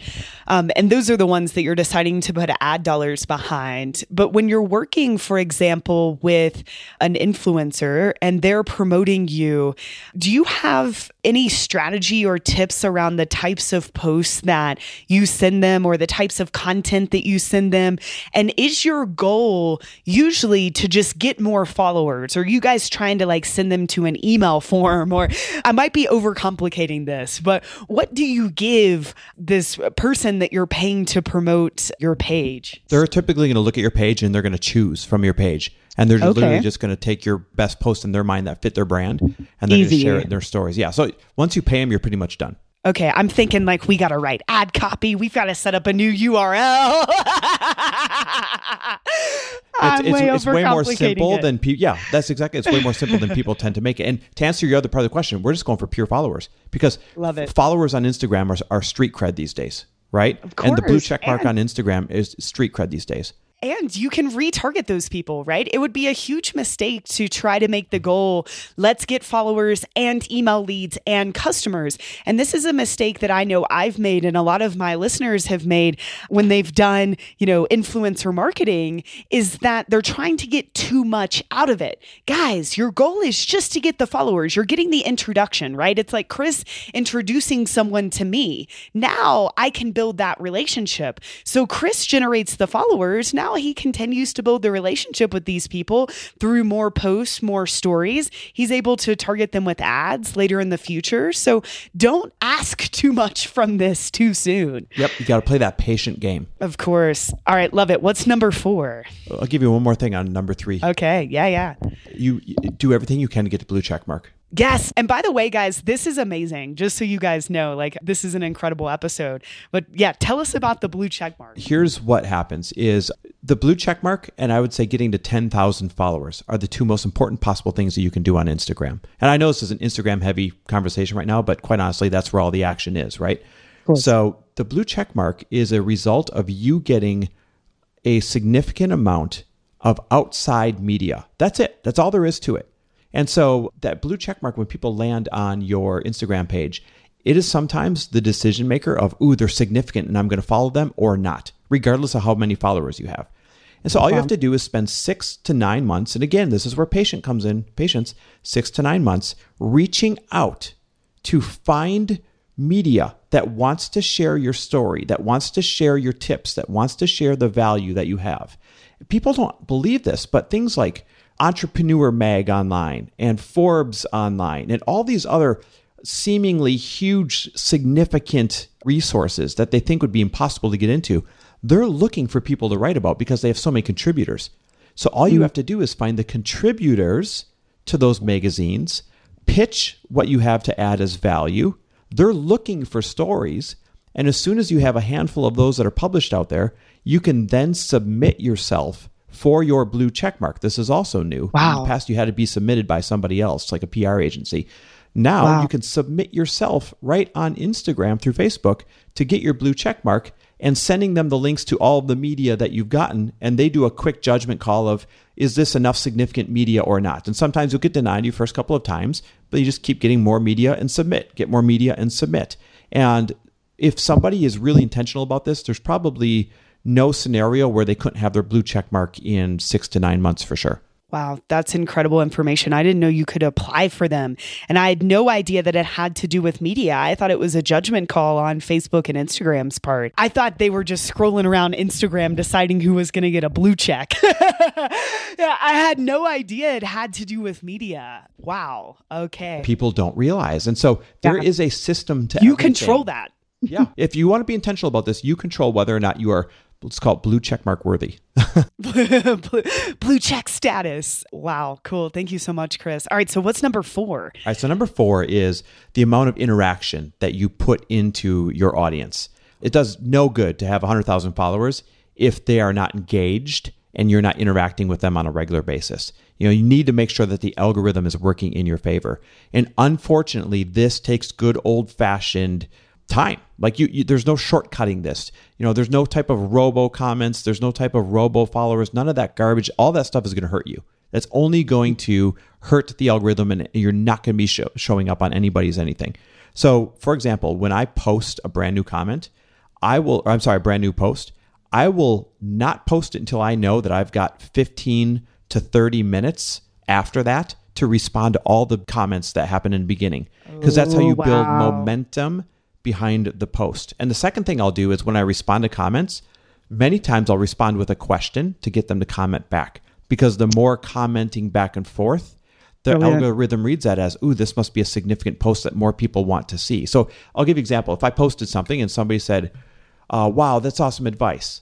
um, and those are the ones that you're deciding to put ad dollars behind. But when you're working, for example, with an influencer and they're promoting you, do you have any strategy or tips around the types of posts that you send them or the types of content that you send them? And is your goal usually to just get more followers? Are you guys trying to like send them to an email form? Or I might be overcomplicating this, but what do you give this person that you're paying to promote your page? They're typically going to look at your page and they're going to choose from your page. And they're okay. literally just going to take your best post in their mind that fit their brand and they're going to share it in their stories. Yeah. So once you pay them, you're pretty much done okay, I'm thinking like we got to write ad copy. We've got to set up a new URL. it's, it's, way, it's way more simple it. than people. Yeah, that's exactly. It's way more simple than people tend to make it. And to answer your other part of the question, we're just going for pure followers because Love it. followers on Instagram are, are street cred these days, right? Of course. And the blue check mark and- on Instagram is street cred these days and you can retarget those people, right? It would be a huge mistake to try to make the goal, let's get followers and email leads and customers. And this is a mistake that I know I've made and a lot of my listeners have made when they've done, you know, influencer marketing is that they're trying to get too much out of it. Guys, your goal is just to get the followers. You're getting the introduction, right? It's like Chris introducing someone to me. Now I can build that relationship. So Chris generates the followers. Now now he continues to build the relationship with these people through more posts, more stories. He's able to target them with ads later in the future. So don't ask too much from this too soon. Yep, you got to play that patient game. Of course. All right, love it. What's number four? I'll give you one more thing on number three. Okay, yeah, yeah. You, you do everything you can to get the blue check mark. Yes. And by the way, guys, this is amazing. Just so you guys know, like this is an incredible episode. But yeah, tell us about the blue check mark. Here's what happens is the blue check mark and I would say getting to 10,000 followers are the two most important possible things that you can do on Instagram. And I know this is an Instagram heavy conversation right now, but quite honestly, that's where all the action is, right? So the blue check mark is a result of you getting a significant amount of outside media. That's it. That's all there is to it. And so that blue check mark, when people land on your Instagram page, it is sometimes the decision maker of, ooh, they're significant and I'm going to follow them or not, regardless of how many followers you have. And so all you have to do is spend six to nine months. And again, this is where patient comes in, patience, six to nine months, reaching out to find media that wants to share your story, that wants to share your tips, that wants to share the value that you have. People don't believe this, but things like Entrepreneur Mag online and Forbes online and all these other seemingly huge, significant resources that they think would be impossible to get into, they're looking for people to write about because they have so many contributors. So all you hmm. have to do is find the contributors to those magazines, pitch what you have to add as value. They're looking for stories. And as soon as you have a handful of those that are published out there, you can then submit yourself for your blue check mark. This is also new. Wow. In the past, you had to be submitted by somebody else, like a PR agency. Now Wow. you can submit yourself right on Instagram through Facebook to get your blue check mark and sending them the links to all of the media that you've gotten. And they do a quick judgment call of, is this enough significant media or not? And sometimes you'll get denied your first couple of times, but you just keep getting more media and submit, get more media and submit. And if somebody is really intentional about this, there's probably no scenario where they couldn't have their blue check mark in six to nine months for sure. Wow, that's incredible information. I didn't know you could apply for them. And I had no idea that it had to do with media. I thought it was a judgment call on Facebook and Instagram's part. I thought they were just scrolling around Instagram deciding who was going to get a blue check. yeah, I had no idea it had to do with media. Wow. Okay. People don't realize. And so there is Yeah. a system to You everything. control that. yeah. If you want to be intentional about this, you control whether or not you are, let's call it blue check mark worthy. blue, blue check status. Wow, cool. Thank you so much, Chris. All right, so what's number four? All right, so number four is the amount of interaction that you put into your audience. It does no good to have 100,000 followers if they are not engaged and you're not interacting with them on a regular basis. You know, you need to make sure that the algorithm is working in your favor. And unfortunately, this takes good old fashioned time. Like you, you, there's no shortcutting this. You know, there's no type of robo comments, there's no type of robo followers, none of that garbage. All that stuff is going to hurt you. That's only going to hurt the algorithm, and you're not going to be show, showing up on anybody's anything. So, for example, when I post a brand new comment, I will, or I'm sorry, a brand new post, I will not post it until I know that I've got 15 to 30 minutes after that to respond to all the comments that happened in the beginning. Because that's how you build momentum behind the post. And the second thing I'll do is when I respond to comments, many times I'll respond with a question to get them to comment back. Because the more commenting back and forth, the Brilliant. algorithm reads that as, ooh, this must be a significant post that more people want to see. So I'll give you an example. If I posted something and somebody said, uh, wow, that's awesome advice,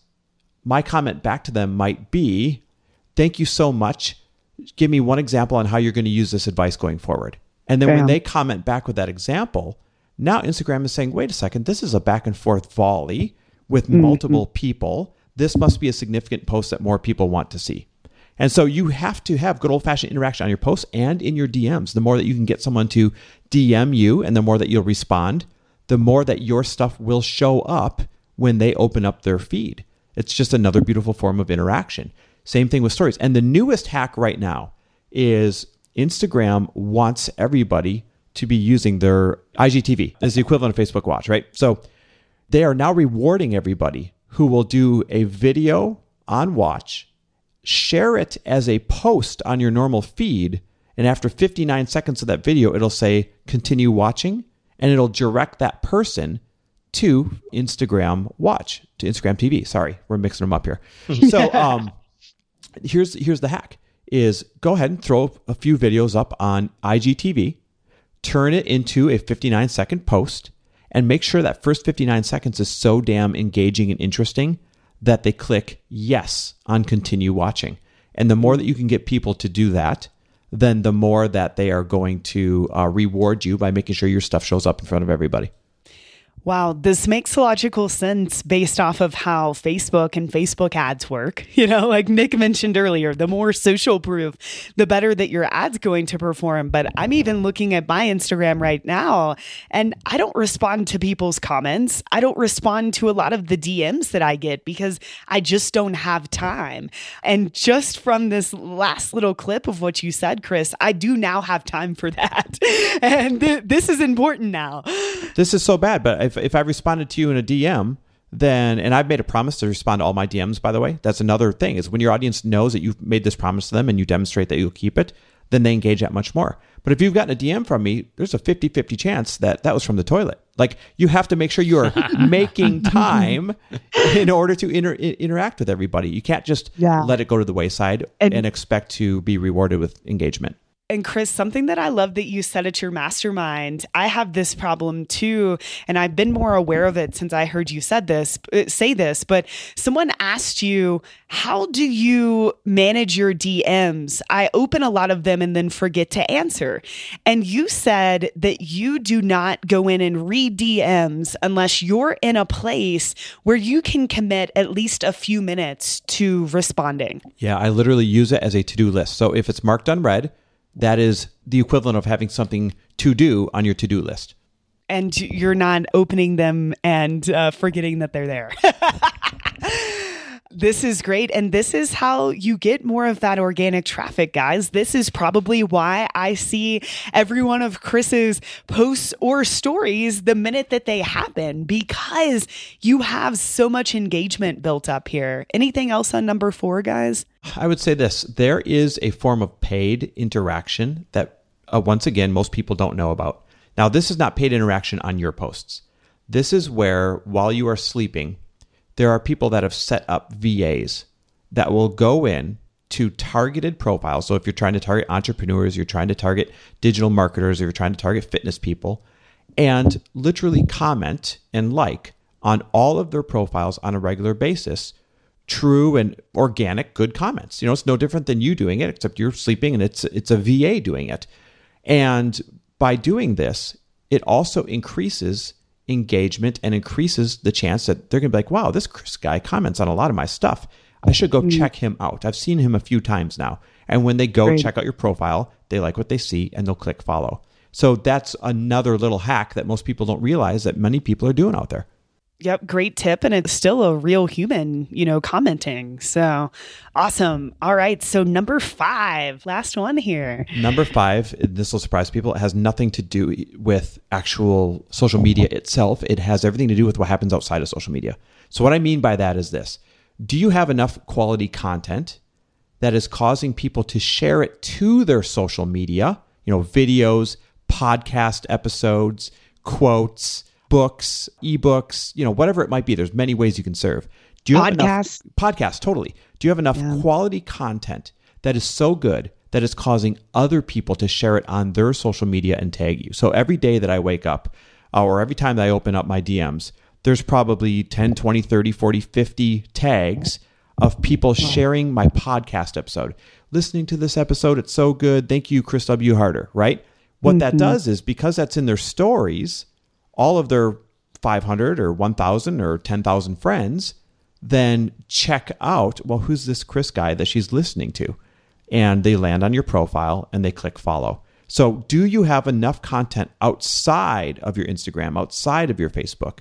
my comment back to them might be, thank you so much. Give me one example on how you're going to use this advice going forward. And then when they comment back with that example, now Instagram is saying, wait a second, this is a back and forth volley with mm-hmm. multiple people. This must be a significant post that more people want to see. And so you have to have good old fashioned interaction on your posts and in your DMs. The more that you can get someone to DM you and the more that you'll respond, the more that your stuff will show up when they open up their feed. It's just another beautiful form of interaction. Same thing with stories. And the newest hack right now is Instagram wants everybody to be using their IGTV as the equivalent of Facebook Watch, right? So they are now rewarding everybody who will do a video on Watch, share it as a post on your normal feed, and after 59 seconds of that video, it'll say continue watching, and it'll direct that person to Instagram Watch, to Instagram TV. Sorry, we're mixing them up here. so um, here's here's the hack: is go ahead and throw a few videos up on IGTV, turn it into a 59 second post, and make sure that first 59 seconds is so damn engaging and interesting that they click yes on continue watching. And the more that you can get people to do that, then the more that they are going to uh, reward you by making sure your stuff shows up in front of everybody. Wow, this makes logical sense based off of how Facebook and Facebook ads work. You know, like Nick mentioned earlier, the more social proof, the better that your ad's going to perform. But I'm even looking at my Instagram right now and I don't respond to people's comments. I don't respond to a lot of the DMs that I get because I just don't have time. And just from this last little clip of what you said, Chris, I do now have time for that. and th- this is important now. This is so bad, but if, if I responded to you in a DM, then and I've made a promise to respond to all my DMs, by the way. That's another thing is when your audience knows that you've made this promise to them and you demonstrate that you'll keep it, then they engage that much more. But if you've gotten a DM from me, there's a 50-50 chance that that was from the toilet. Like you have to make sure you are making time in order to inter- interact with everybody. You can't just yeah. let it go to the wayside and, and expect to be rewarded with engagement. And Chris, something that I love that you said at your mastermind, I have this problem too, and I've been more aware of it since I heard you said this, uh, say this, but someone asked you, how do you manage your DMs? I open a lot of them and then forget to answer. And you said that you do not go in and read DMs unless you're in a place where you can commit at least a few minutes to responding. Yeah, I literally use it as a to-do list. So if it's marked unread, that is the equivalent of having something to do on your to do list. And you're not opening them and uh, forgetting that they're there. This is great. And this is how you get more of that organic traffic, guys. This is probably why I see every one of Chris's posts or stories the minute that they happen because you have so much engagement built up here. Anything else on number four, guys? I would say this there is a form of paid interaction that, uh, once again, most people don't know about. Now, this is not paid interaction on your posts. This is where, while you are sleeping, there are people that have set up VAs that will go in to targeted profiles. So if you're trying to target entrepreneurs, you're trying to target digital marketers, or you're trying to target fitness people, and literally comment and like on all of their profiles on a regular basis true and organic good comments. You know, it's no different than you doing it, except you're sleeping and it's it's a VA doing it. And by doing this, it also increases engagement and increases the chance that they're going to be like, wow, this Chris guy comments on a lot of my stuff. I should go mm-hmm. check him out. I've seen him a few times now. And when they go Great. check out your profile, they like what they see and they'll click follow. So that's another little hack that most people don't realize that many people are doing out there. Yep, great tip. And it's still a real human, you know, commenting. So awesome. All right. So, number five, last one here. Number five, this will surprise people. It has nothing to do with actual social media itself, it has everything to do with what happens outside of social media. So, what I mean by that is this Do you have enough quality content that is causing people to share it to their social media? You know, videos, podcast episodes, quotes books, ebooks, you know, whatever it might be. There's many ways you can serve. Do you have podcasts? enough podcasts? Totally. Do you have enough yeah. quality content that is so good that is causing other people to share it on their social media and tag you? So every day that I wake up, uh, or every time that I open up my DMs, there's probably 10, 20, 30, 40, 50 tags of people sharing my podcast episode. Listening to this episode, it's so good. Thank you, Chris W. Harder, right? What mm-hmm. that does is because that's in their stories, all of their 500 or 1,000 or 10,000 friends then check out, well, who's this Chris guy that she's listening to? And they land on your profile and they click follow. So, do you have enough content outside of your Instagram, outside of your Facebook,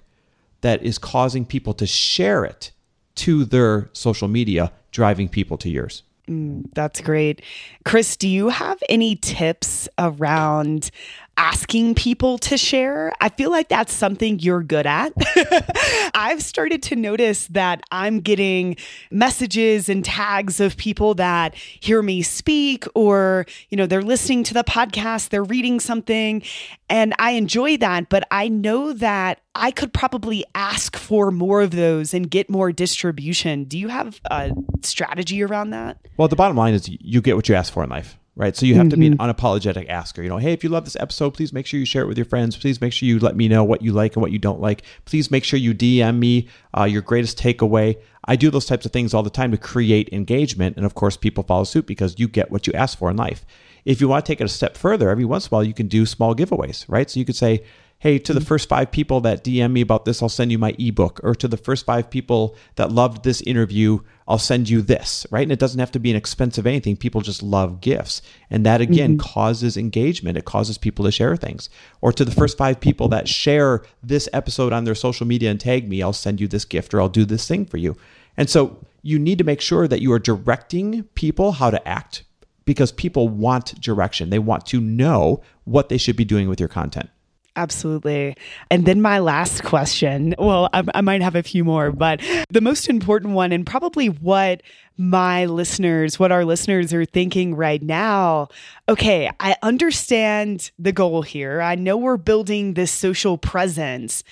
that is causing people to share it to their social media, driving people to yours? Mm, that's great. Chris, do you have any tips around asking people to share. I feel like that's something you're good at. I've started to notice that I'm getting messages and tags of people that hear me speak or, you know, they're listening to the podcast, they're reading something, and I enjoy that, but I know that I could probably ask for more of those and get more distribution. Do you have a strategy around that? Well, the bottom line is you get what you ask for in life right? So you have mm-hmm. to be an mm-hmm. unapologetic asker. You know, hey, if you love this episode, please make sure you share it with your friends. Please make sure you let me know what you like and what you don't like. Please make sure you DM me uh, your greatest takeaway. I do those types of things all the time to create engagement. And of course, people follow suit because you get what you ask for in life. If you want to take it a step further, every once in a while, you can do small giveaways, right? So you could say, hey, to the mm-hmm. first five people that DM me about this, I'll send you my ebook. Or to the first five people that loved this interview, I'll send you this, right? And it doesn't have to be an expensive anything. People just love gifts. And that again mm-hmm. causes engagement. It causes people to share things. Or to the first five people that share this episode on their social media and tag me, I'll send you this gift or I'll do this thing for you. And so you need to make sure that you are directing people how to act because people want direction. They want to know what they should be doing with your content. Absolutely. And then my last question well, I, I, might have a few more, but the most important one, and probably what my listeners, what our listeners are thinking right now okay, I understand the goal here. I know we're building this social presence.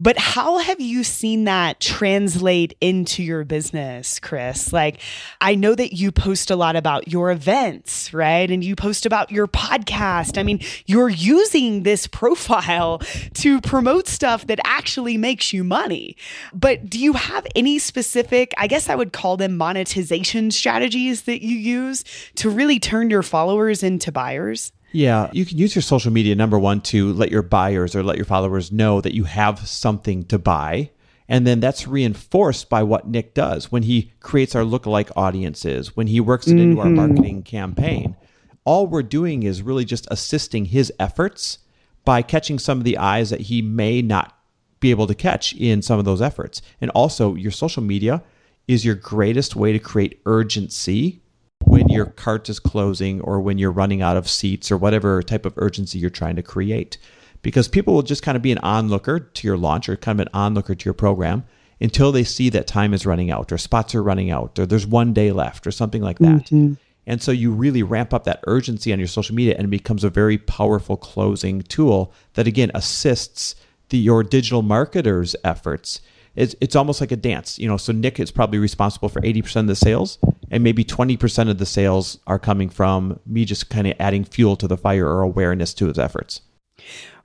But how have you seen that translate into your business, Chris? Like, I know that you post a lot about your events, right? And you post about your podcast. I mean, you're using this profile to promote stuff that actually makes you money. But do you have any specific, I guess I would call them monetization strategies that you use to really turn your followers into buyers? Yeah, you can use your social media number one to let your buyers or let your followers know that you have something to buy. And then that's reinforced by what Nick does when he creates our lookalike audiences, when he works it mm-hmm. into our mm-hmm. marketing campaign. All we're doing is really just assisting his efforts by catching some of the eyes that he may not be able to catch in some of those efforts. And also, your social media is your greatest way to create urgency when your cart is closing or when you're running out of seats or whatever type of urgency you're trying to create. Because people will just kind of be an onlooker to your launch or kind of an onlooker to your program until they see that time is running out or spots are running out or there's one day left or something like that. Mm-hmm. And so you really ramp up that urgency on your social media and it becomes a very powerful closing tool that again assists the, your digital marketers' efforts it's, it's almost like a dance, you know. So Nick is probably responsible for 80% of the sales, and maybe 20% of the sales are coming from me just kind of adding fuel to the fire or awareness to his efforts.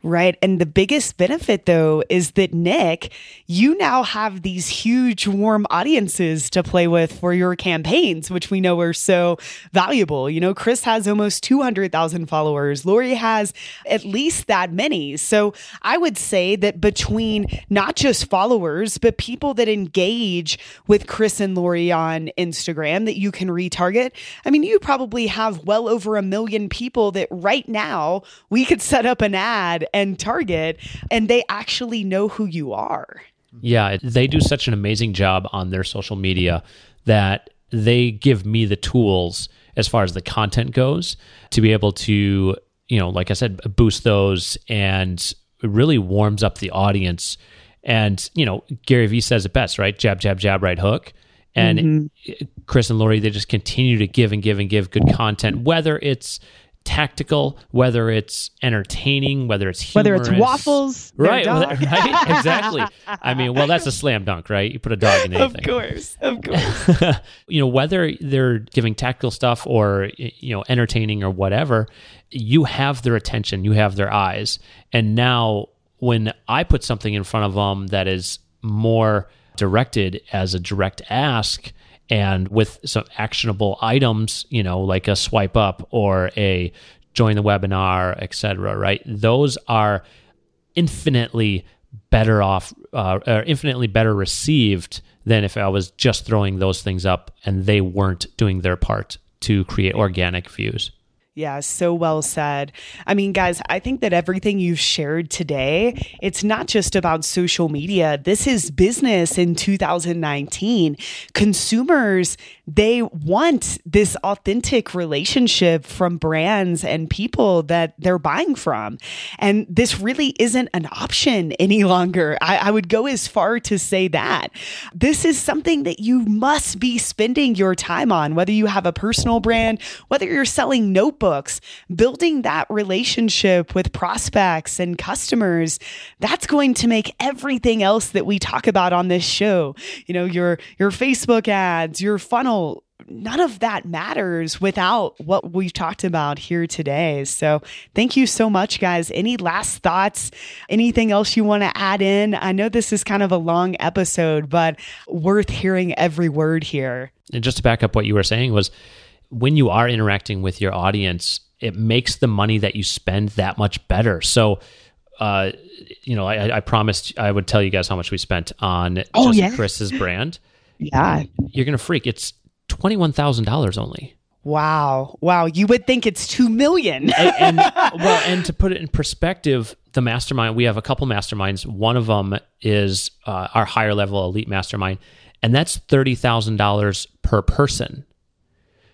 Right. And the biggest benefit, though, is that Nick, you now have these huge, warm audiences to play with for your campaigns, which we know are so valuable. You know, Chris has almost 200,000 followers, Lori has at least that many. So I would say that between not just followers, but people that engage with Chris and Lori on Instagram that you can retarget, I mean, you probably have well over a million people that right now we could set up an ad and Target, and they actually know who you are. Yeah, they do such an amazing job on their social media that they give me the tools as far as the content goes to be able to, you know, like I said, boost those and it really warms up the audience. And, you know, Gary Vee says it best, right? Jab, jab, jab, right hook. And mm-hmm. Chris and Lori, they just continue to give and give and give good content, whether it's tactical, whether it's entertaining, whether it's humorous. whether it's waffles, right? right, exactly. I mean, well, that's a slam dunk, right? You put a dog in anything. Of course, of course. you know, whether they're giving tactical stuff or you know entertaining or whatever, you have their attention, you have their eyes, and now when I put something in front of them that is more directed as a direct ask and with some actionable items, you know, like a swipe up or a join the webinar, etc. Right? Those are infinitely better off, uh, or infinitely better received than if I was just throwing those things up and they weren't doing their part to create organic views. Yeah, so well said. I mean, guys, I think that everything you've shared today, it's not just about social media. This is business in 2019. Consumers, they want this authentic relationship from brands and people that they're buying from. And this really isn't an option any longer. I, I would go as far to say that. This is something that you must be spending your time on, whether you have a personal brand, whether you're selling notebooks books, building that relationship with prospects and customers, that's going to make everything else that we talk about on this show, you know, your your Facebook ads, your funnel, none of that matters without what we've talked about here today. So, thank you so much, guys. Any last thoughts? Anything else you want to add in? I know this is kind of a long episode, but worth hearing every word here. And just to back up what you were saying was when you are interacting with your audience, it makes the money that you spend that much better. So, uh, you know, I, I, promised I would tell you guys how much we spent on oh, just yeah. Chris's brand. Yeah, you're gonna freak. It's twenty one thousand dollars only. Wow, wow! You would think it's two million. and, and well, and to put it in perspective, the mastermind we have a couple masterminds. One of them is uh, our higher level elite mastermind, and that's thirty thousand dollars per person.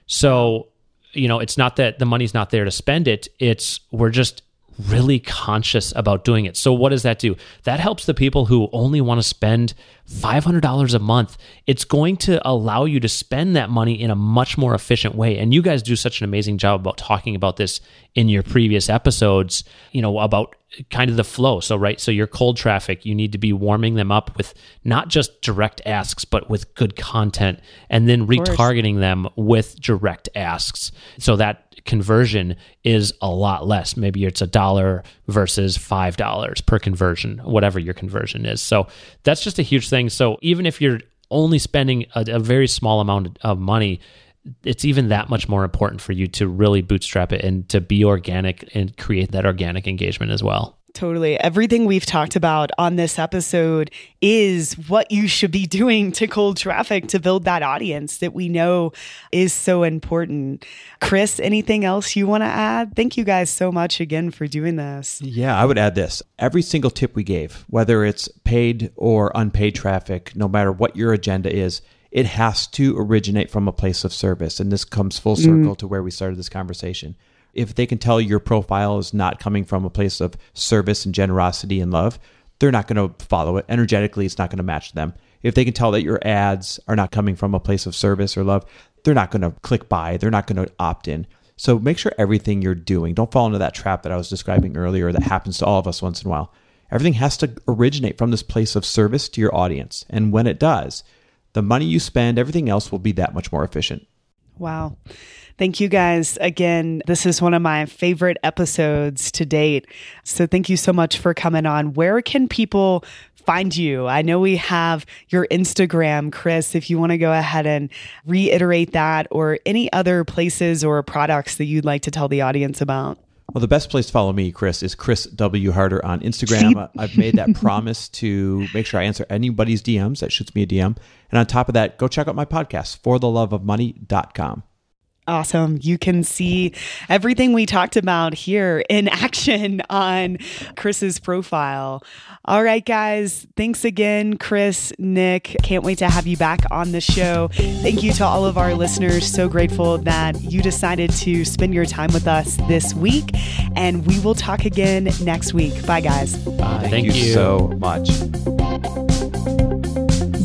So, you know, it's not that the money's not there to spend it. It's we're just really conscious about doing it. So, what does that do? That helps the people who only want to spend $500 a month. It's going to allow you to spend that money in a much more efficient way. And you guys do such an amazing job about talking about this in your previous episodes, you know, about kind of the flow. So, right, so your cold traffic, you need to be warming them up with not just direct asks, but with good content and then retargeting them with direct asks. So that conversion is a lot less. Maybe it's a dollar versus five dollars per conversion, whatever your conversion is. So that's just a huge thing. So even if you're only spending a, a very small amount of money, it's even that much more important for you to really bootstrap it and to be organic and create that organic engagement as well. Totally. Everything we've talked about on this episode is what you should be doing to cold traffic to build that audience that we know is so important. Chris, anything else you want to add? Thank you guys so much again for doing this. Yeah, I would add this. Every single tip we gave, whether it's paid or unpaid traffic, no matter what your agenda is, it has to originate from a place of service. And this comes full circle mm. to where we started this conversation if they can tell your profile is not coming from a place of service and generosity and love, they're not going to follow it. Energetically, it's not going to match them. If they can tell that your ads are not coming from a place of service or love, they're not going to click buy. They're not going to opt in. So make sure everything you're doing, don't fall into that trap that I was describing earlier that happens to all of us once in a while. Everything has to originate from this place of service to your audience. And when it does, the money you spend, everything else will be that much more efficient. Wow. Thank you guys again. This is one of my favorite episodes to date. So thank you so much for coming on. Where can people find you? I know we have your Instagram, Chris, if you want to go ahead and reiterate that or any other places or products that you'd like to tell the audience about. Well, the best place to follow me, Chris, is Chris W. Harder on Instagram. I've made that promise to make sure I answer anybody's DMs that shoots me a DM. And on top of that, go check out my podcast, fortheloveofmoney.com. Awesome. You can see everything we talked about here in action on Chris's profile. All right, guys. Thanks again, Chris, Nick. Can't wait to have you back on the show. Thank you to all of our listeners. So grateful that you decided to spend your time with us this week. And we will talk again next week. Bye, guys. Bye. Thank, Thank you, you so much.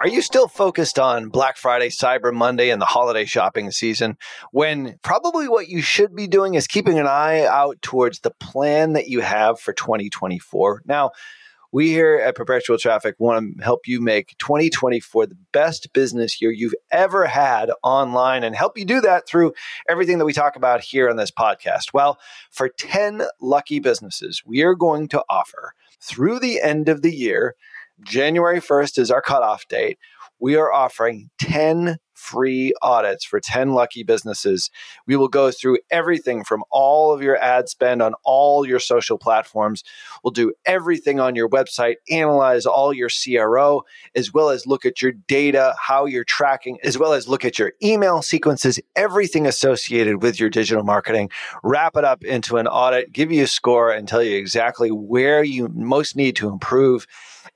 Are you still focused on Black Friday, Cyber Monday, and the holiday shopping season when probably what you should be doing is keeping an eye out towards the plan that you have for 2024? Now, we here at Perpetual Traffic want to help you make 2024 the best business year you've ever had online and help you do that through everything that we talk about here on this podcast. Well, for 10 lucky businesses, we are going to offer through the end of the year January 1st is our cutoff date. We are offering 10 free audits for 10 lucky businesses. We will go through everything from all of your ad spend on all your social platforms. We'll do everything on your website, analyze all your CRO, as well as look at your data, how you're tracking, as well as look at your email sequences, everything associated with your digital marketing, wrap it up into an audit, give you a score, and tell you exactly where you most need to improve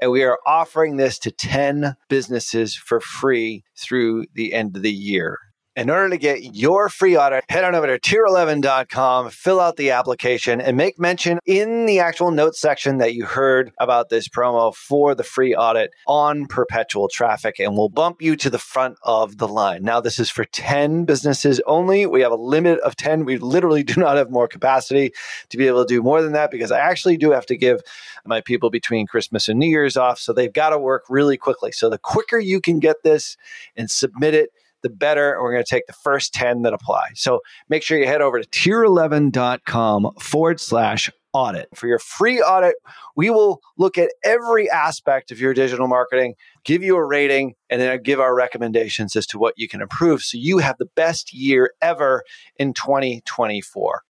and we are offering this to 10 businesses for free through the end of the year. In order to get your free audit, head on over to tier11.com, fill out the application, and make mention in the actual notes section that you heard about this promo for the free audit on perpetual traffic, and we'll bump you to the front of the line. Now, this is for 10 businesses only. We have a limit of 10. We literally do not have more capacity to be able to do more than that because I actually do have to give my people between Christmas and New Year's off. So they've got to work really quickly. So the quicker you can get this and submit it, the better. And we're going to take the first 10 that apply. So make sure you head over to tier11.com forward slash audit. For your free audit, we will look at every aspect of your digital marketing, give you a rating, and then give our recommendations as to what you can improve so you have the best year ever in 2024.